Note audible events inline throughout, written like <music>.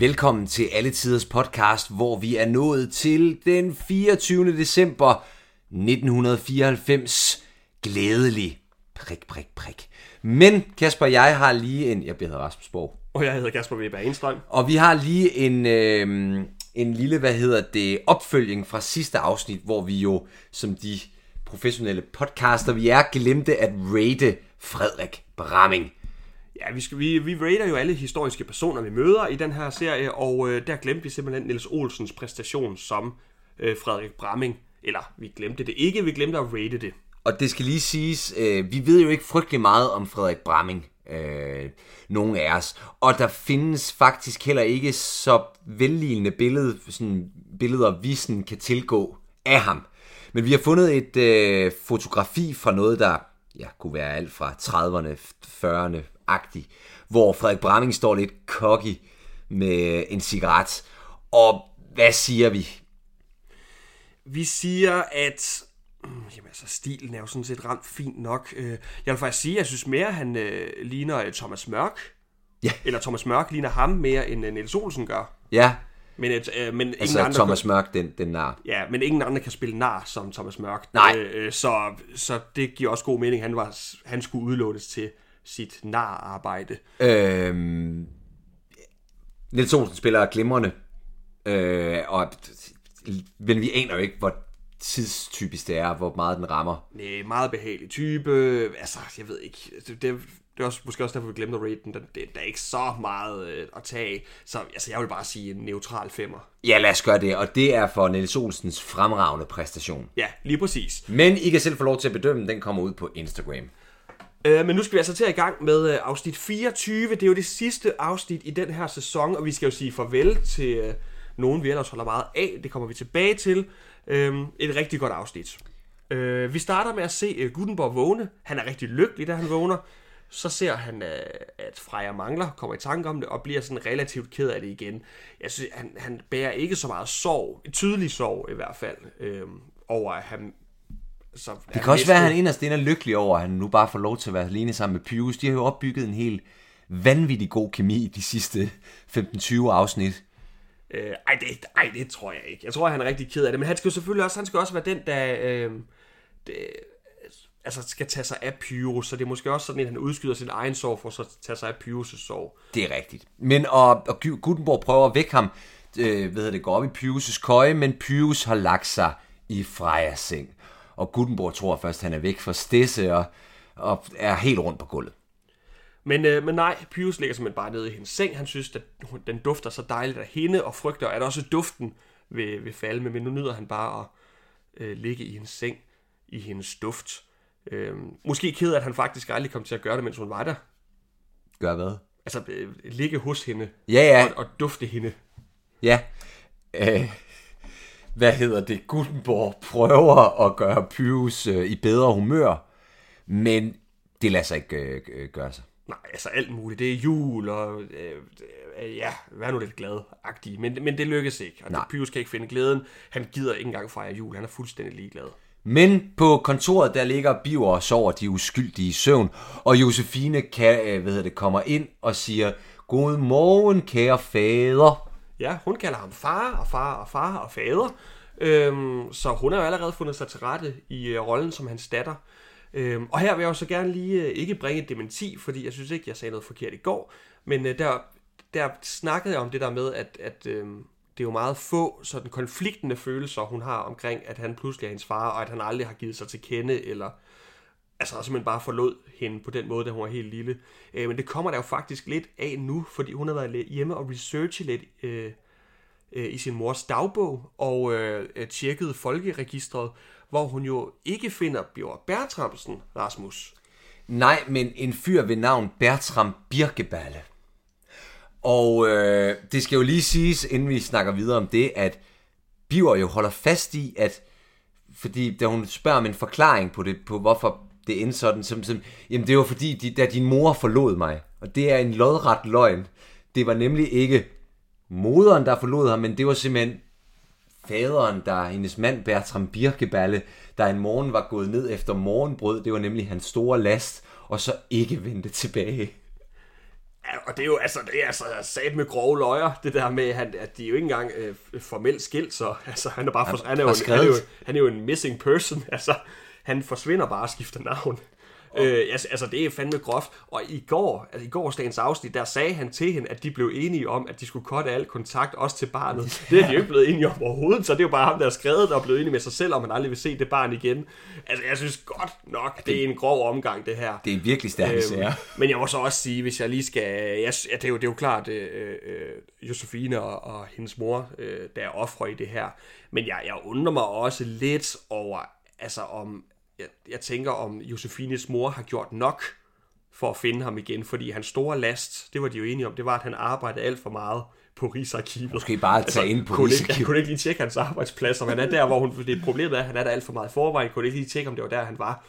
Velkommen til Alle Tiders podcast, hvor vi er nået til den 24. december 1994. Glædelig. Prik, prik, prik. Men Kasper, jeg har lige en... Jeg hedder Rasmus Borg. Og jeg hedder Kasper Weber Enstrøm. Og vi har lige en, øh, en lille, hvad hedder det, opfølging fra sidste afsnit, hvor vi jo, som de professionelle podcaster, vi er, glemte at rate Frederik Bramming. Ja, vi, skal, vi, vi rater jo alle historiske personer, vi møder i den her serie, og øh, der glemte vi simpelthen Niels Olsens præstation som øh, Frederik Bramming. Eller, vi glemte det ikke, vi glemte at rate det. Og det skal lige siges, øh, vi ved jo ikke frygtelig meget om Frederik Bramming, øh, nogen af os. Og der findes faktisk heller ikke så vellignende billede, sådan, billeder, vi sådan kan tilgå af ham. Men vi har fundet et øh, fotografi fra noget, der ja, kunne være alt fra 30'erne, 40'erne, 40'erne-agtig, hvor Frederik Bramming står lidt cocky med en cigaret. Og hvad siger vi? Vi siger, at mm, Jamen altså, stilen er jo sådan set ramt fint nok. Øh, Jeg vil faktisk sige, at jeg synes mere, at han øh, ligner øh, Thomas Mørk. Ja. Eller Thomas Mørk ligner ham mere, end øh, Niels Olsen gør. Ja, Men, et, øh, men ingen altså andre Thomas Mørk, den, den nar. Ja, men ingen andre kan spille nar som Thomas Mørk. Nej. Øh, så, så det giver også god mening. Han, var, han skulle udlånes til sit nar-arbejde. Øhm, Niels Olsen spiller glimrende, øh, og, men vi aner jo ikke, hvor tidstypisk det er, hvor meget den rammer. Nej, meget behagelig type. Altså, jeg ved ikke. Det, det, det er også, måske også derfor, vi glemte at rate den. Det, der er ikke så meget øh, at tage. Så altså, jeg vil bare sige en neutral femmer. Ja, lad os gøre det, og det er for Niels Olsens fremragende præstation. Ja, lige præcis. Men I kan selv få lov til at bedømme, den kommer ud på Instagram. Øh, men nu skal vi altså til at i gang med øh, afsnit 24. Det er jo det sidste afsnit i den her sæson, og vi skal jo sige farvel til øh, nogen, vi ellers holder meget af. Det kommer vi tilbage til. Øh, et rigtig godt afsnit. Øh, vi starter med at se øh, Gutenborg vågne. Han er rigtig lykkelig, da han vågner. Så ser han, øh, at Freja mangler, kommer i tanke om det, og bliver sådan relativt ked af det igen. Jeg synes, han, han bærer ikke så meget sorg, tydelig sorg i hvert fald, øh, over at han så Det kan også være, at han inderst inde er lykkelig over, at han nu bare får lov til at være alene sammen med Pyrus. De har jo opbygget en helt vanvittig god kemi de sidste 15-20 afsnit. Øh, ej, det, ej, det tror jeg ikke. Jeg tror, han er rigtig ked af det. Men han skal jo selvfølgelig også, han skal også være den, der øh, det, altså skal tage sig af Pyrus. Så det er måske også sådan, at han udskyder sin egen sorg for så at tage sig af Pyrus' sorg. Det er rigtigt. Men og, og Gu- Gutenborg prøver at vække ham, øh, hvad hedder det, går op i Pyrus' køje, men Pyrus har lagt sig i Frejas seng. Og Gutenborg tror først, han er væk fra Stisse og, og er helt rundt på gulvet. Men, øh, men nej, Pyrus ligger simpelthen bare nede i hendes seng. Han synes, at den dufter så dejligt af hende, og frygter, at også duften vil, vil falde. Men nu nyder han bare at øh, ligge i hendes seng, i hendes duft. Øh, måske ked af, at han faktisk aldrig kom til at gøre det, mens hun var der. Gør hvad? Altså øh, ligge hos hende Ja, ja. og, og dufte hende. Ja. Øh, hvad hedder det? Gutenborg prøver at gøre Pyrus øh, i bedre humør, men det lader sig ikke øh, øh, gøre sig. Nej, altså alt muligt. Det er jul, og øh, øh, ja, vær nu lidt glad-agtig. Men, men det lykkes ikke. Og Nej. Pyrus kan ikke finde glæden. Han gider ikke engang fejre jul. Han er fuldstændig ligeglad. Men på kontoret, der ligger Biver og sover de uskyldige i søvn, og Josefine kan, øh, hvad hedder det, kommer ind og siger, God morgen, kære fader. Ja, hun kalder ham far og far og far og fader. Øhm, så hun har jo allerede fundet sig til rette i øh, rollen som hans datter. Øhm, og her vil jeg også gerne lige øh, ikke bringe et dementi, fordi jeg synes ikke, jeg sagde noget forkert i går. Men øh, der, der snakkede jeg om det der med, at, at øh, det er jo meget få sådan konfliktende følelser, hun har omkring, at han pludselig er hendes far, og at han aldrig har givet sig til kende, eller altså simpelthen bare forlod hende på den måde, da hun var helt lille. Øh, men det kommer der jo faktisk lidt af nu, fordi hun har været hjemme og researchet lidt øh, øh, i sin mors dagbog, og øh, øh, tjekket folkeregistret, hvor hun jo ikke finder Bjørn Bertramsen, Rasmus. Nej, men en fyr ved navn Bertram Birkeballe. Og øh, det skal jo lige siges, inden vi snakker videre om det, at Biver jo holder fast i, at fordi da hun spørger om en forklaring på det, på hvorfor det endte sådan, som, som, jamen det var fordi, de, da din mor forlod mig, og det er en lodret løgn. Det var nemlig ikke moderen, der forlod ham, men det var simpelthen faderen, der hendes mand Bertram Birkeballe, der en morgen var gået ned efter morgenbrød, det var nemlig hans store last, og så ikke vendte tilbage. Ja, og det er jo altså, det er altså sat med grove løjer, det der med, han, at de er jo ikke engang øh, formelt skilt, så altså, han er bare for, han, er jo, han, er jo, han er jo en missing person, <laughs> altså, han forsvinder bare og skifter navn. Øh, altså, altså, det er fandme groft. Og i går, altså i gårsdagens afsnit, der sagde han til hende, at de blev enige om, at de skulle cutte al kontakt, også til barnet. Det er de jo ikke blevet enige om overhovedet, så det er jo bare ham, der har skrevet det og blevet enig med sig selv, om han aldrig vil se det barn igen. Altså, jeg synes godt nok, det er en grov omgang, det her. Det er virkelig stærke Øhm, sager. men jeg må så også sige, hvis jeg lige skal... Jeg, ja, det, er jo, det er jo klart, øh, øh, Josefine og, og hendes mor, øh, der er ofre i det her. Men jeg, jeg undrer mig også lidt over, altså om... Jeg, jeg tænker, om Josefines mor har gjort nok for at finde ham igen, fordi hans store last, det var de jo enige om, det var, at han arbejdede alt for meget på Rigsarkivet. Måske bare tage ind på kunne ikke, Rigsarkivet. han kunne ikke lige tjekke hans arbejdsplads, om han er der, hvor hun, det problemet er, at han er der alt for meget i forvejen, kunne ikke lige tjekke, om det var der, han var.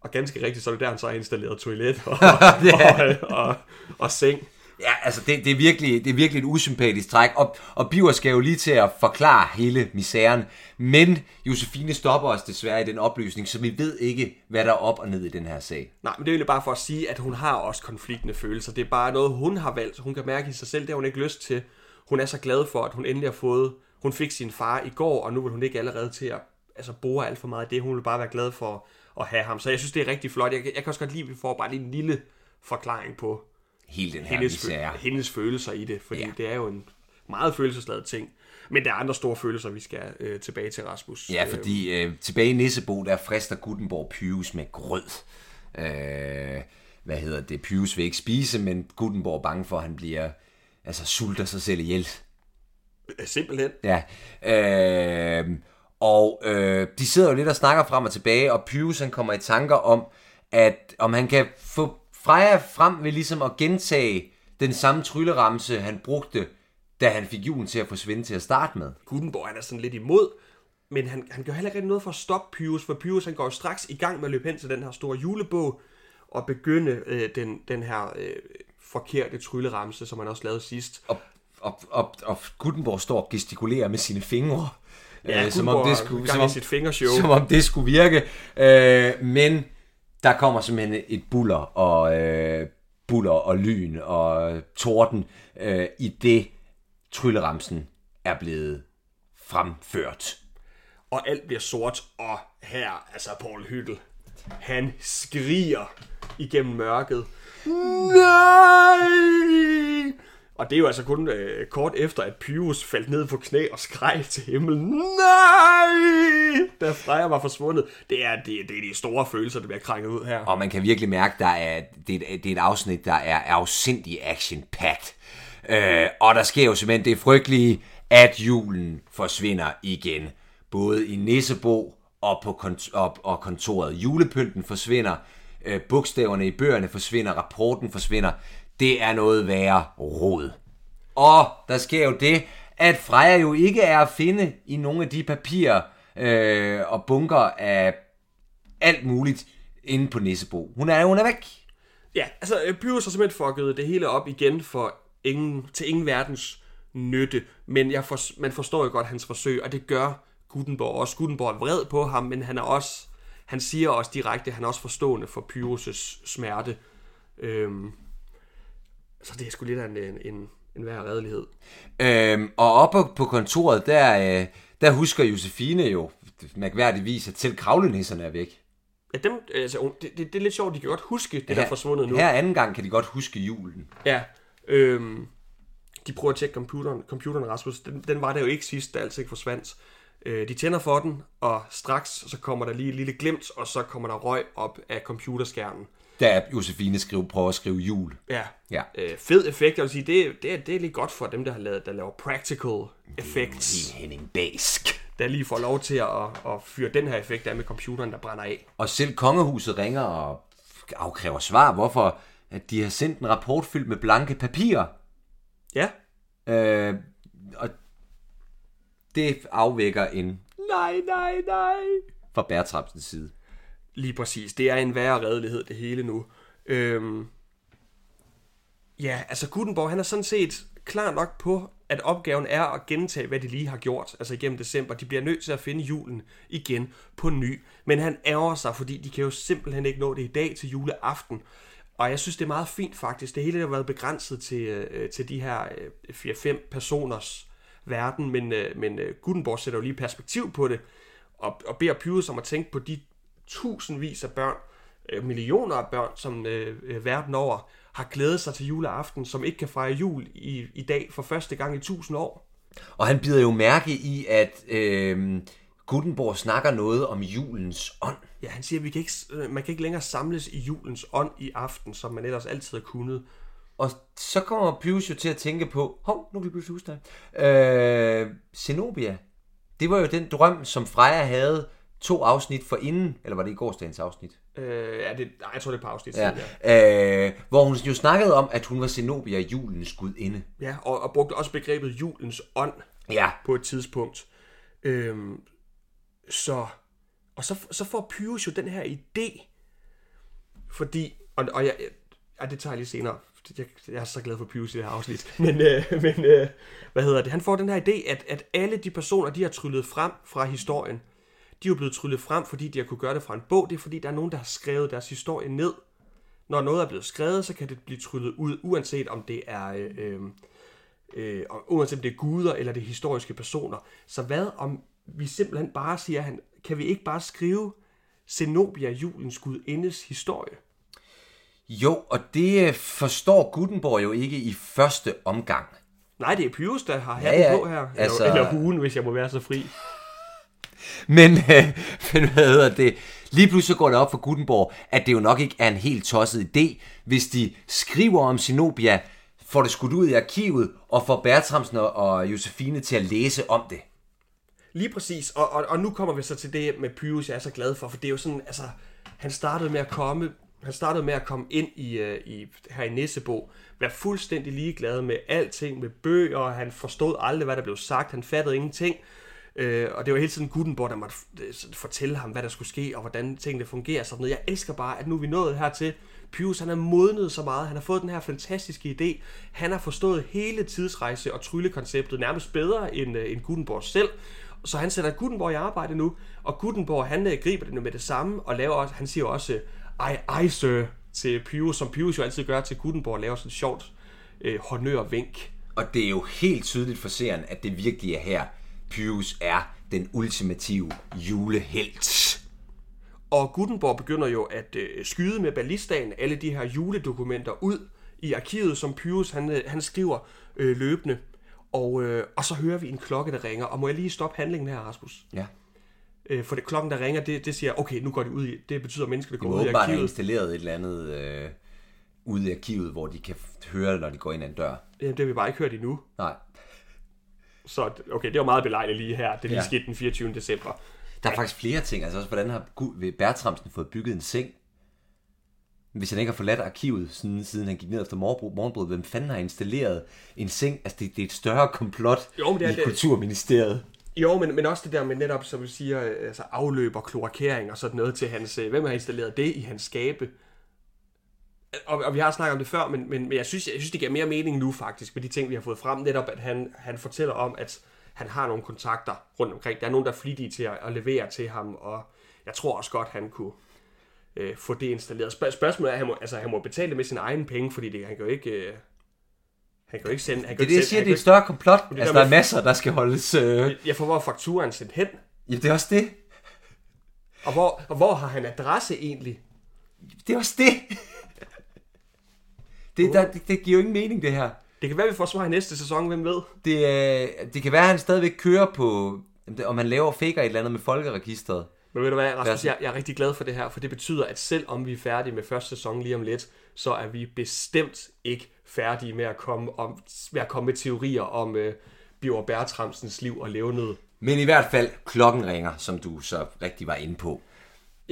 Og ganske rigtigt, så er det der, han så har installeret toilet og, <laughs> og, og, og, og seng. Ja, altså det, det, er virkelig, det er virkelig et usympatisk træk, og, og Biver skal jo lige til at forklare hele misæren, men Josefine stopper os desværre i den oplysning, så vi ved ikke, hvad der er op og ned i den her sag. Nej, men det er egentlig bare for at sige, at hun har også konfliktende følelser. Det er bare noget, hun har valgt. Hun kan mærke i sig selv, det har hun ikke lyst til. Hun er så glad for, at hun endelig har fået... Hun fik sin far i går, og nu vil hun ikke allerede til at altså, bruge alt for meget af det. Hun vil bare være glad for at have ham. Så jeg synes, det er rigtig flot. Jeg, jeg kan også godt lide, at vi får bare lige en lille forklaring på Hele den her hendes, misære. hendes følelser i det, fordi Ja. det er jo en meget følelsesladet ting. Men der er andre store følelser, vi skal øh, tilbage til, Rasmus. Ja, fordi øh, tilbage i Nissebo, der frister Gutenborg Pyrus med grød. Øh, hvad hedder det? Pyrus vil ikke spise, men Gutenborg er bange for, at han bliver, altså sulter sig selv ihjel. Øh, Simpelthen. Ja, øh, og øh, de sidder jo lidt og snakker frem og tilbage, og Pyrus han kommer i tanker om, at om han kan få Freja frem ved ligesom at gentage den samme trylleramse, han brugte, da han fik julen til at forsvinde til at starte med. Gutenborg han er sådan lidt imod, men han, han gør heller ikke noget for at stoppe Pyrus, for Pyrus han går jo straks i gang med at løbe hen til den her store julebog, og begynde øh, den, den her øh, forkerte trylleramse, som han også lavede sidst. Og, og, og, og Gutenborg står og gestikulerer med sine fingre. Ja, øh, som om det skulle, som om, sit fingershow. som om det skulle virke. Øh, men der kommer simpelthen et buller og øh, buller og lyn og torden øh, i det trylleramsen er blevet fremført. og alt bliver sort, og her, altså Paul Hyttel, han skriger igennem mørket. Nej! Og det er jo altså kun øh, kort efter, at Pyrus faldt ned på knæ og skreg til himlen. Nej! Da Freja var forsvundet. Det er, det, det er de store følelser, der bliver krænket ud her. Og man kan virkelig mærke, der er, det, er, det er et afsnit, der er afsindig action-packed. Øh, og der sker jo simpelthen det frygtelige, at julen forsvinder igen. Både i Nissebo og på kont- og, og kontoret. Julepynten forsvinder, øh, bogstaverne i bøgerne forsvinder, rapporten forsvinder. Det er noget værre rod. Og der sker jo det, at Freja jo ikke er at finde i nogle af de papirer øh, og bunker af alt muligt inde på Nissebo. Hun er, hun er væk. Ja, altså øh, Pyrus har simpelthen fucket det hele op igen for ingen, til ingen verdens nytte. Men jeg for, man forstår jo godt hans forsøg, og det gør Gutenborg også. Gutenborg er vred på ham, men han er også, han siger også direkte, at han er også forstående for Pyrus' smerte. Øhm, så det er sgu lidt af en, en, en, en værre redelighed. Øhm, og oppe på kontoret, der, øh, der husker Josefine jo mærkværdigvis, at selv kravlenisserne er væk. Ja, dem, altså, det, det, det er lidt sjovt, de kan godt huske det, der er forsvundet nu. Her anden gang kan de godt huske julen. Ja, øhm, de prøver at tjekke computeren, computeren Rasmus. Den, den var der jo ikke sidst, da alt ikke forsvandt. Øh, de tænder for den, og straks så kommer der lige et lille glimt, og så kommer der røg op af computerskærmen. Da Josefine skriver, prøver at skrive jul. Ja, Ja. øh, fed effekt. Jeg vil sige, det, det, er, det er lige godt for dem, der har lavet, der laver practical effects, Helt Henning Bask. der lige får lov til at, at fyre den her effekt af med computeren, der brænder af. Og selv kongehuset ringer og afkræver svar, hvorfor at de har sendt en rapport fyldt med blanke papirer. Ja, Øh, og det afvækker en nej, nej, nej fra Bertramsens side. Lige præcis. Det er en værre redelighed, det hele nu. Øhm, ja, altså Gutenberg, han er sådan set klar nok på, at opgaven er at gentage, hvad de lige har gjort, altså igennem december. De bliver nødt til at finde julen igen på ny. Men han ærger sig, fordi de kan jo simpelthen ikke nå det i dag til juleaften. Og jeg synes, det er meget fint faktisk. Det hele har været begrænset til, øh, til de her øh, 4-5 personers verden, men, øh, men Gutenberg sætter jo lige perspektiv på det, og, og beder Pyrus om at tænke på de tusindvis af børn, øh, millioner af børn, som øh, øh, verden over har glædet sig til juleaften, som ikke kan fejre jul i, i dag for første gang i tusind år. Og han bider jo mærke i, at øh, Gutenborg snakker noget om julens ånd. Ja, han siger, at vi kan ikke, øh, man kan ikke længere samles i julens ånd i aften, som man ellers altid har kunnet. Og så kommer Pius jo til at tænke på, hov, nu kan vi pludselig huske dig. Øh, Zenobia, det var jo den drøm, som Freja havde to afsnit for inden, eller var det i gårsdagens afsnit? Øh, ja, det, nej, jeg tror, det er på afsnit Ja. siden, ja. Øh, hvor hun jo snakkede om, at hun var Zenobia, julens gudinde. ja og, og brugte også begrebet julens ånd Ja, på et tidspunkt. Øhm, så, og så, så får Pyrus jo den her idé, fordi, og, og jeg, ja, det tager jeg lige senere, jeg, jeg er så glad for Pyrus i det her afsnit, <laughs> men, øh, men øh, hvad hedder det, han får den her idé, at, at alle de personer, de har tryllet frem fra historien, de er jo blevet tryllet frem, fordi de har kunne gøre det fra en bog, det er fordi, der er nogen, der har skrevet deres historie ned. Når noget er blevet skrevet, så kan det blive tryllet ud, uanset om det er... Øh, øh, øh, og uanset om det er guder eller det er historiske personer. Så hvad om vi simpelthen bare siger, han, kan vi ikke bare skrive Zenobia, julens gudindes historie? jo, og det øh, forstår Gutenborg jo ikke i første omgang. Nej, det er Pyrus, der har Ja, hatten ja, på her. Eller, altså- eller huen, hvis jeg må være så fri. <laughs> Men, øh, men hvad hedder det? Lige pludselig går det op for Gutenberg, at det jo nok ikke er en helt tosset idé, hvis de skriver om Zenobia, får det skudt ud i arkivet, og får Bertramsen og- Josefine til at læse om det. Lige præcis, og, og, og nu kommer vi så til det med Pyrus, jeg er så glad for, for det er jo sådan, altså, han startede med at komme, han startede med at komme ind i, øh, i her i Nissebo, være fuldstændig ligeglad med alting, med bøger, og han forstod aldrig, hvad der blev sagt, han fattede ingenting, øh, og det var hele tiden Gutenberg, der måtte øh, fortælle ham, hvad der skulle ske, og hvordan tingene fungerer, sådan noget. Jeg elsker bare, at nu er vi nået hertil, Pius, han er modnet så meget, han har fået den her fantastiske idé, han har forstået hele tidsrejse- og tryllekonceptet nærmest bedre end, øh, end Gutenberg selv, så han sætter Gutenberg i arbejde nu, og Gutenberg, han øh, griber det nu med det samme, og laver også, han siger også, ej, ej, sir, til Pius, som Pius jo altid gør til Gutenberg, laver sådan et sjovt øh, honør-vink. Og det er jo helt tydeligt for seeren, at det virkelig er her, Pyrus er den ultimative julehelt. Og Gutenborg begynder jo at øh, skyde med ballistaen alle de her juledokumenter ud i arkivet, som Pyrus han, øh, han skriver øh, løbende. Og, øh, og så hører vi en klokke, der ringer. Og må jeg lige stoppe handlingen her, Rasmus? Ja. Øh, for det klokken, der ringer, det, det siger, okay, nu går de ud i, det betyder, at mennesker, der De går ud i åbenbart have arkivet. installeret et eller andet øh, ude i arkivet, hvor de kan høre, når de går ind ad en dør. Øh, det har vi bare ikke hørt endnu. Nej. Så okay, det var meget belejligt lige her. Det er lige Ja. sket den 24. december. Der er faktisk flere ting. Altså også, hvordan har Bertramsen fået bygget en seng? Hvis han ikke har forladt arkivet, siden, siden han gik ned efter morgenbrud, hvem fanden har installeret en seng? Altså, det, det er et større komplot Jo, det er i det. Kulturministeriet. Jo, men, men også det der med netop, som vi siger, øh, altså afløb og kloakering og sådan noget til hans... øh, Hvem har installeret det i hans skabe? Og, og vi har snakket om det før, men, men, men jeg, synes, jeg synes, det giver mere mening nu faktisk, med de ting, vi har fået frem. Netop, at han, han fortæller om, at han har nogle kontakter rundt omkring. Der er nogen, der er flittige til at, at levere til ham, og jeg tror også godt, han kunne øh, få det installeret. Spørg- spørgsmålet er, at han må, altså, han må betale det med sin egen penge, fordi det, han kan jo ikke... Øh, han kan jo ikke sende... Han Det kan er jo det, jeg siger, det er et større komplot. det Altså, der der er masser, der skal holdes... Øh... ja, for hvor er fakturen sendt hen? Ja, det er også det. Og hvor, og hvor har han adresse egentlig? Det er også det. Det, der, det, det giver jo ingen mening, det her. Det kan være, vi får svar i næste sæson, hvem ved? Det, øh, det kan være, at han stadigvæk kører på... Om han laver faker et eller andet med folkeregisteret. Men ved du hvad, Rasmus, jeg, jeg er rigtig glad for det her, for det betyder, at selvom vi er færdige med første sæson lige om lidt, så er vi bestemt ikke færdige med at komme, om, med, at komme med teorier om øh, Bjørn Bertramsens liv og levned. Men i hvert fald, klokken ringer, som du så rigtig var inde på.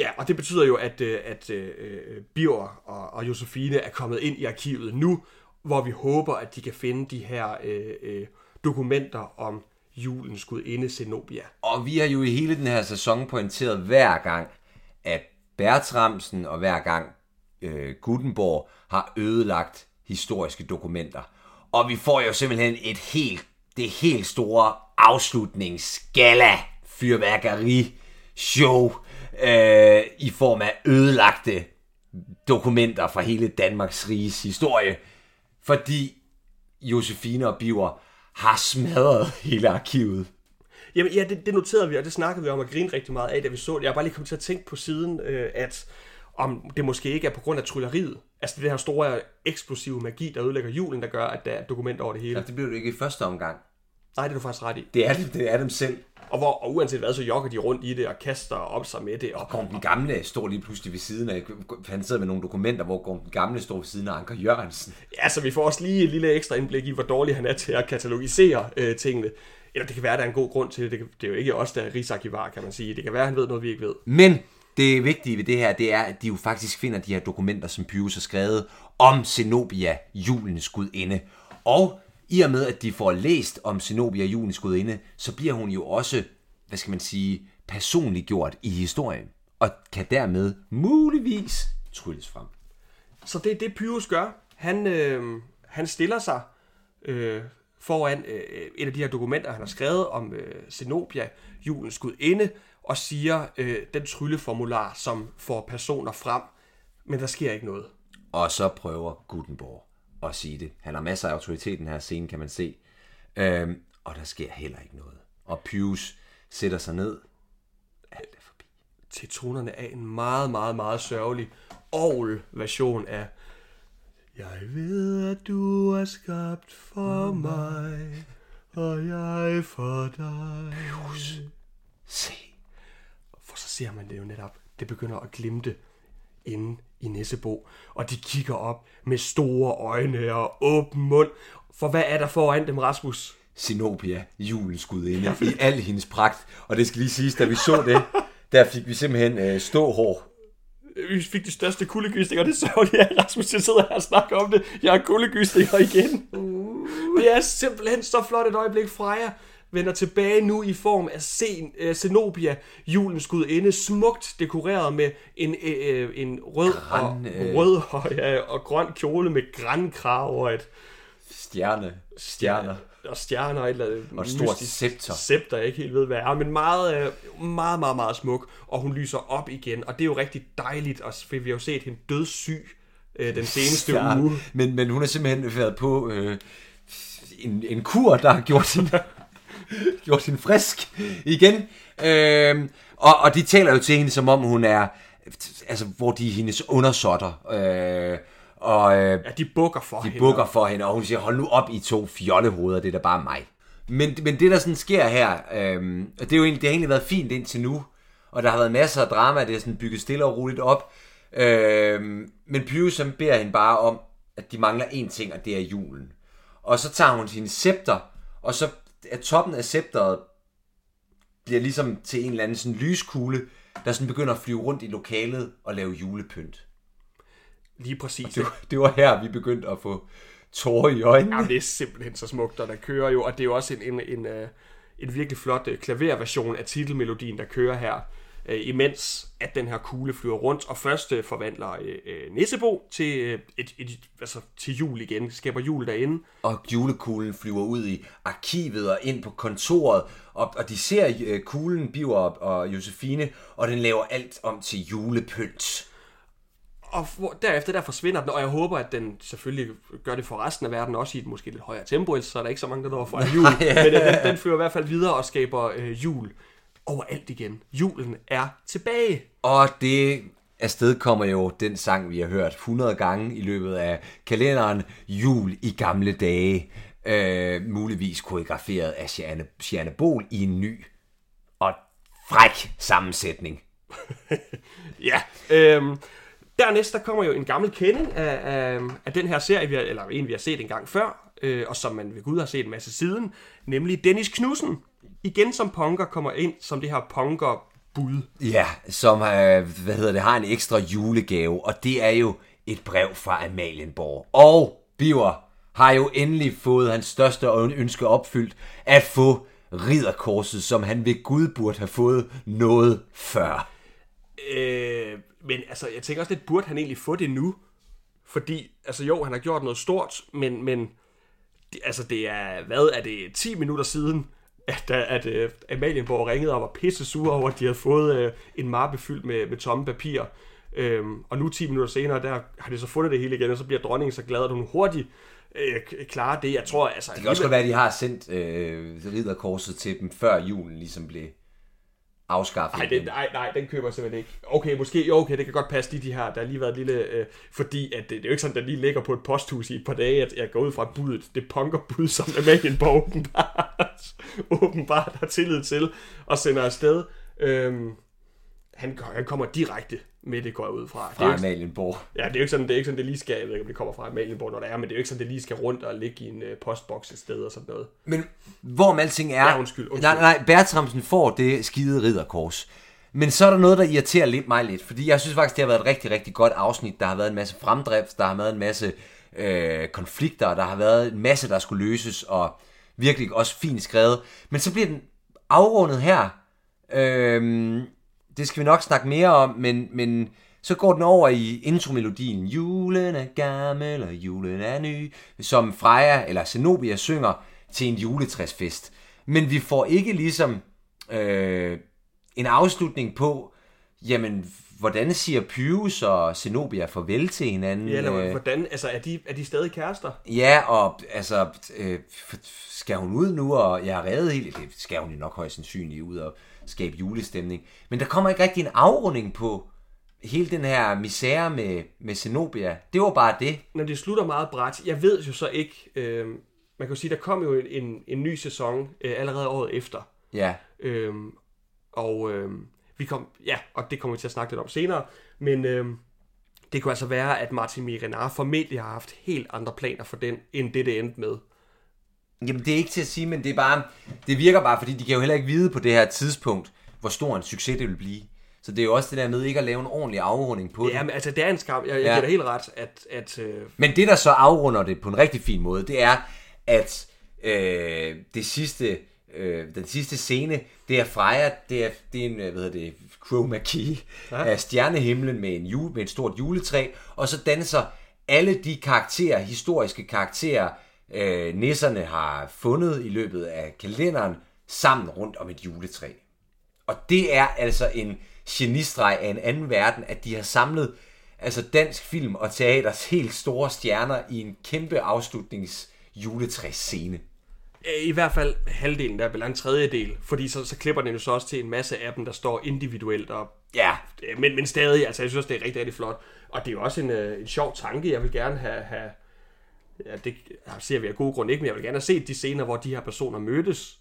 Ja, og det betyder jo, at, øh, at øh, øh, uh, Bior og, og Josefine er kommet ind i arkivet nu, hvor vi håber, at de kan finde de her øh, øh, dokumenter om julens gudinde Zenobia. Og vi har jo i hele den her sæson pointeret hver gang, at Bertramsen og hver gang øh, Gutenborg har ødelagt historiske dokumenter. Og vi får jo simpelthen et helt, det helt store afslutningsgala fyrværkeri show øh, i form af ødelagte dokumenter fra hele Danmarks riges historie, fordi Josefine og Biver har smadret hele arkivet. Jamen ja, det, det noterede vi, og det snakkede vi om og grinede rigtig meget af, da vi så det. Jeg er bare lige kommet til at tænke på siden, øh, at om det måske ikke er på grund af trylleriet. Altså det her store eksplosive magi, der ødelægger julen, der gør, at der er dokumenter over det hele. Ja, det blev det ikke i første omgang. Nej, det er du faktisk ret i. Det er, det, det er dem selv. Og, hvor, og uanset hvad, så jogger de rundt i det og kaster op sig med det. Og, Gorm den Gamle står lige pludselig ved siden af, han sidder med nogle dokumenter, hvor Gorm den Gamle står ved siden af Anker Jørgensen. Ja, så vi får også lige et lille ekstra indblik i, hvor dårlig han er til at katalogisere øh, tingene. Eller det kan være, at der er en god grund til det. Det, kan, det er jo ikke os, der er rigsarkivar, kan man sige. Det kan være, at han ved noget, vi ikke ved. Men det vigtige ved det her, det er, at de jo faktisk finder de her dokumenter, som Pyrus har skrevet om Zenobia, julens gudinde. Og i og med, at de får læst om Zenobia, julens gudinde, så bliver hun jo også, hvad skal man sige, personligt gjort i historien. Og kan dermed muligvis trylles frem. Så det er det, Pyrus gør. Han, øh, han stiller sig øh, foran øh, et af de her dokumenter, han har skrevet om øh, Zenobia, julens gudinde, og siger øh, den trylleformular, som får personer frem, men der sker ikke noget. Og så prøver Gutenborg at sige det. Han har masser af autoritet i den her scene, kan man se. Øhm, og der sker heller ikke noget. Og Pius sætter sig ned. Alt er forbi. Til tonerne af en meget, meget, meget sørgelig orgel-version af Jeg ved, at du er skabt for mig, og jeg for dig. Pius, se. For så ser man det jo netop. Det begynder at glimte inde i Nissebo, og de kigger op med store øjne og åben mund. For hvad er der foran dem, Rasmus? Zenobia, julens gudinde, i al hendes pragt. Og det skal lige siges, da vi så det, der fik vi simpelthen øh, ståhår. Vi fik de største kuldegysninger, det så jeg, Rasmus, jeg sidder her og snakker om det. Jeg har kuldegysninger igen. Det er simpelthen så flot et øjeblik. Freja vender tilbage nu i form af Sen, uh, Zenobia, julens gudinde, smukt dekoreret med en, uh, en rød, Gran, og, øh. rød og, ja, og grøn kjole med grænkrav og et Stjerne. Stjerner. og stjerner og et eller andet Og et stort scepter. scepter, jeg ikke helt ved, hvad er, men meget, øh, meget, meget, meget smuk, og hun lyser op igen, og det er jo rigtig dejligt, og vi har jo set hende dødssyg øh, den <laughs> seneste Ja, uge. men, men hun har simpelthen været på øh, en, en kur, der har gjort hende, <laughs> <laughs> gjort hende frisk igen. Øh, og, og de taler jo til hende, som om hun er, altså hvor de er hendes undersåtter. Øh, og øh, Ja, de bukker for de hende. bukker for hende, og hun siger, hold nu op i to fjollehoveder, det er da bare mig. Men, men det, der sådan sker her, øh, og det, er jo egentlig, det har egentlig været fint indtil nu, og der har været masser af drama, det er sådan bygget stille og roligt op. Øh, men Pyrus beder hende bare om, at de mangler én ting, og det er julen. Og så tager hun sin scepter, og så er toppen af scepteret bliver ligesom til en eller anden sådan lyskugle, der sådan begynder at flyve rundt i lokalet og lave julepynt. Lige præcis. Det, var- det var her, vi begyndte at få tårer i øjnene. Jamen, det er simpelthen så smukt, og der kører jo, og det er jo også en, en, en, øh, en virkelig flot øh, klaverversion af titelmelodien, der kører her, øh, imens at den her kugle flyver rundt, og først øh, forvandler øh, øh, Nissebo til, øh, et, et, altså, til jul igen, skaber jul derinde, og julekuglen flyver ud i arkivet og ind på kontoret, og, og de ser øh, kuglen, Biver og, og Josefine, og den laver alt om til julepynt. og hvor, derefter der forsvinder den, og jeg håber, at den selvfølgelig gør det for resten af verden, også i et måske lidt højere tempo, ellers så er der ikke så mange, der når fra jul, <laughs> men øh, den, den fører i hvert fald videre og skaber øh, jul overalt igen. Julen er tilbage. Og det afsted kommer jo den sang, vi har hørt 100 gange i løbet af kalenderen, Jul i gamle dage, øh, muligvis koreograferet af Sianne, Sianne Bol i en ny og fræk sammensætning. <laughs> Ja. Øhm, dernæst der kommer jo en gammel kending af, af, af den her serie, vi har, eller en vi har set en gang før, øh, og som man ved Gud har set en masse siden, nemlig Dennis Knudsen. Igen som punker kommer ind som det her punker bud. Ja, som øh, hvad hedder det, har en ekstra julegave, og det er jo et brev fra Amalienborg. Og Biver har jo endelig fået hans største ønske opfyldt, at få ridderkorset, som han ved Gud burde have fået noget før. Øh, men altså, jeg tænker også lidt, burde han egentlig få det nu? Fordi, altså jo, han har gjort noget stort, men, men altså det er, hvad er det, 10 minutter siden, at, at, at uh, Amalienborg ringede og var pisse sur over, at de havde fået uh, en mappe fyldt med, med tomme papir. Øhm, og nu 10 minutter senere, der har de så fundet det hele igen, og så bliver dronningen så glad, at hun hurtigt øh, klarer det. Jeg tror, altså... Det kan også godt være, at de har sendt øh, ridderkorset til dem, før julen ligesom blev afskaffet. Nej, det, nej, nej, den køber jeg simpelthen ikke. Okay, måske, jo, okay, det kan godt passe, de, de her, der har lige været lille, øh, fordi at det, det, er jo ikke sådan, der lige ligger på et posthus i et par dage, at jeg går ud fra budet, det punker bud, som Amalienborg <laughs> åbenbart, åbenbart har tillid til, og sender afsted. Øhm, han, han kommer direkte med det går jeg ud fra. Fra Amalienborg. Ja, det er jo ikke sådan, det er ikke sådan, det lige skal, jeg ved ikke, om det kommer fra Amalienborg, når det er, men det er jo ikke sådan, det lige skal rundt og ligge i en uh, postboks et sted og sådan noget. Men hvorom alting er... Ja, undskyld, undskyld. Nej, nej, Bertramsen får det skide ridderkors. Men så er der noget, der irriterer lidt mig lidt, fordi jeg synes faktisk, det har været et rigtig, rigtig godt afsnit. Der har været en masse fremdrift, der har været en masse øh, konflikter, der har været en masse, der skulle løses, og virkelig også fint skrevet. Men så bliver den afrundet her. Øh, det skal vi nok snakke mere om, men, men så går den over i intromelodien Julen er gammel, og julen er ny, som Freja eller Zenobia synger til en juletræsfest. Men vi får ikke ligesom øh, en afslutning på, jamen, hvordan siger Pyrus og Zenobia farvel til hinanden? Ja, eller hvordan, altså, er de, er de stadig kærester? Ja, og altså, øh, skal hun ud nu, og jeg har reddet helt, det skal hun jo nok højst sandsynligt ud og skabe julestemning. Men der kommer ikke rigtig en afrunding på hele den her misære med, med Zenobia. Det var bare det. Når det slutter meget bræt, jeg ved jo så ikke, øh, man kan jo sige, der kom jo en, en, en ny sæson øh, allerede året efter. Ja. Øh, og øh, vi kom, ja, og det kommer vi til at snakke lidt om senere, men øh, det kunne altså være, at Martin Mirenar formentlig har haft helt andre planer for den, end det det endte med. Jamen, det er ikke til at sige, men det er bare, det virker bare, fordi de kan jo heller ikke vide på det her tidspunkt, hvor stor en succes det vil blive. Så det er jo også det der med ikke at lave en ordentlig afrunding på det. Ja, men altså det er en skam. Jeg, jeg ja. giver dig helt ret, at... at øh... Men det, der så afrunder det på en rigtig fin måde, det er, at øh, det sidste, øh, den sidste scene, det er Freja, det er, det er en, hvad hedder det, chroma key ja. af stjernehimlen med, en jule, med et stort juletræ, og så danser alle de karakterer, historiske karakterer, øh, nisserne har fundet i løbet af kalenderen, sammen rundt om et juletræ. Og det er altså en genistreg af en anden verden, at de har samlet altså dansk film og teaters helt store stjerner i en kæmpe afslutnings juletræsscene. I hvert fald halvdelen, der er vel en tredjedel, fordi så, så klipper den jo så også til en masse af dem, der står individuelt op. Ja. Men, men stadig, altså jeg synes det er rigtig, rigtig flot. Og det er jo også en, øh, en sjov tanke, jeg vil gerne have, have ja, det ser vi af gode grund ikke, men jeg vil gerne have set de scener, hvor de her personer mødtes.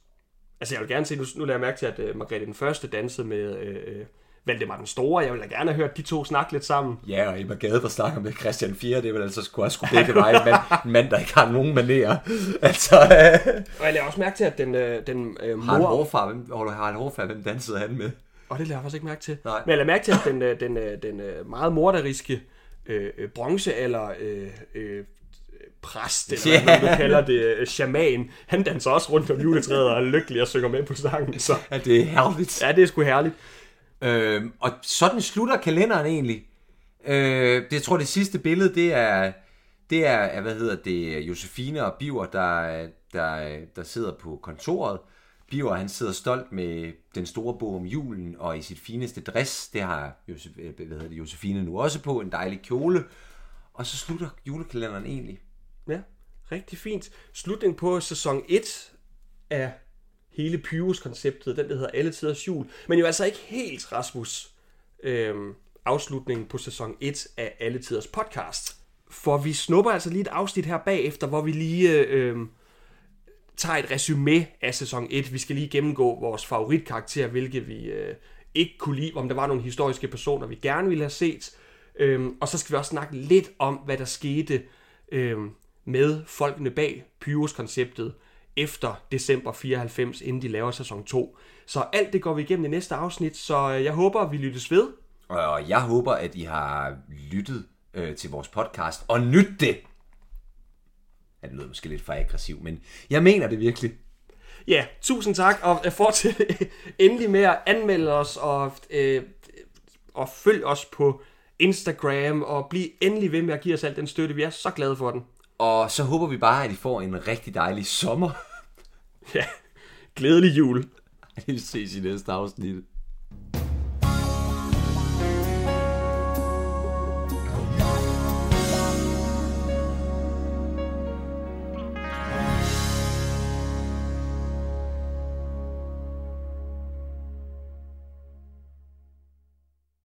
Altså jeg vil gerne se, nu, nu lader jeg mærke til, at uh, Margrethe den Første dansede med uh, Valdemar den Store. Jeg vil da gerne have hørt de to snakke lidt sammen. Ja, og Emma Gade, der snakker med Christian 4, det vil altså sgu også skulle <laughs> begge veje. En mand, en mand, der ikke har nogen manerer. <laughs> altså, uh... Og jeg lader også mærke til, at den, uh, den uh, mor... Har en hårfar, hvem, har en hårfar, hvem dansede han med? Og det lader jeg faktisk ikke mærke til. Nej. Men jeg lader mærke til, at den, den, den, den meget morderiske øh, bronze eller øh, øh, præst, eller yeah. hvad man kalder det, shaman, han danser også rundt om juletræet og er lykkelig og synger med på sangen. Så. Ja, det er herligt. Ja, det er sgu herligt. Øh, og sådan slutter kalenderen egentlig. Øh, det, jeg tror, det sidste billede, det er, det er, hvad hedder det, Josefine og Biver, der, der, der sidder på kontoret. Biver, han sidder stolt med den store bog om julen, og i sit fineste dress, det har Josef, hvad hedder det, Josefine nu også på, en dejlig kjole. Og så slutter julekalenderen egentlig. Ja, rigtig fint. Slutning på sæson 1 af hele Pyrus-konceptet, den der hedder Alle Tiders Jul. Men jo altså ikke helt, Rasmus, øhm, afslutningen på sæson 1 af Alle Tiders podcast. For vi snupper altså lige et afsnit her bagefter, hvor vi lige øhm, tager et resume af sæson 1. Vi skal lige gennemgå vores favoritkarakter, hvilke vi øh, ikke kunne lide, om der var nogle historiske personer, vi gerne ville have set. Øhm, og så skal vi også snakke lidt om, hvad der skete øhm, med folkene bag Pyrus-konceptet efter december 94, inden de laver sæson 2. Så alt det går vi igennem i næste afsnit, så jeg håber, vi lyttes ved. Og jeg håber, at I har lyttet øh, til vores podcast og nyt det. Ja, det lyder måske lidt for aggressiv, men jeg mener det virkelig. Ja, tusind tak, og fortsæt <laughs> endelig med at anmelde os, og, øh, og følg os på Instagram, og bliv endelig ved med at give os alt den støtte. Vi er så glade for den. Og så håber vi bare, at I får en rigtig dejlig sommer. ja, glædelig jul. <laughs> Vi ses i næste afsnit.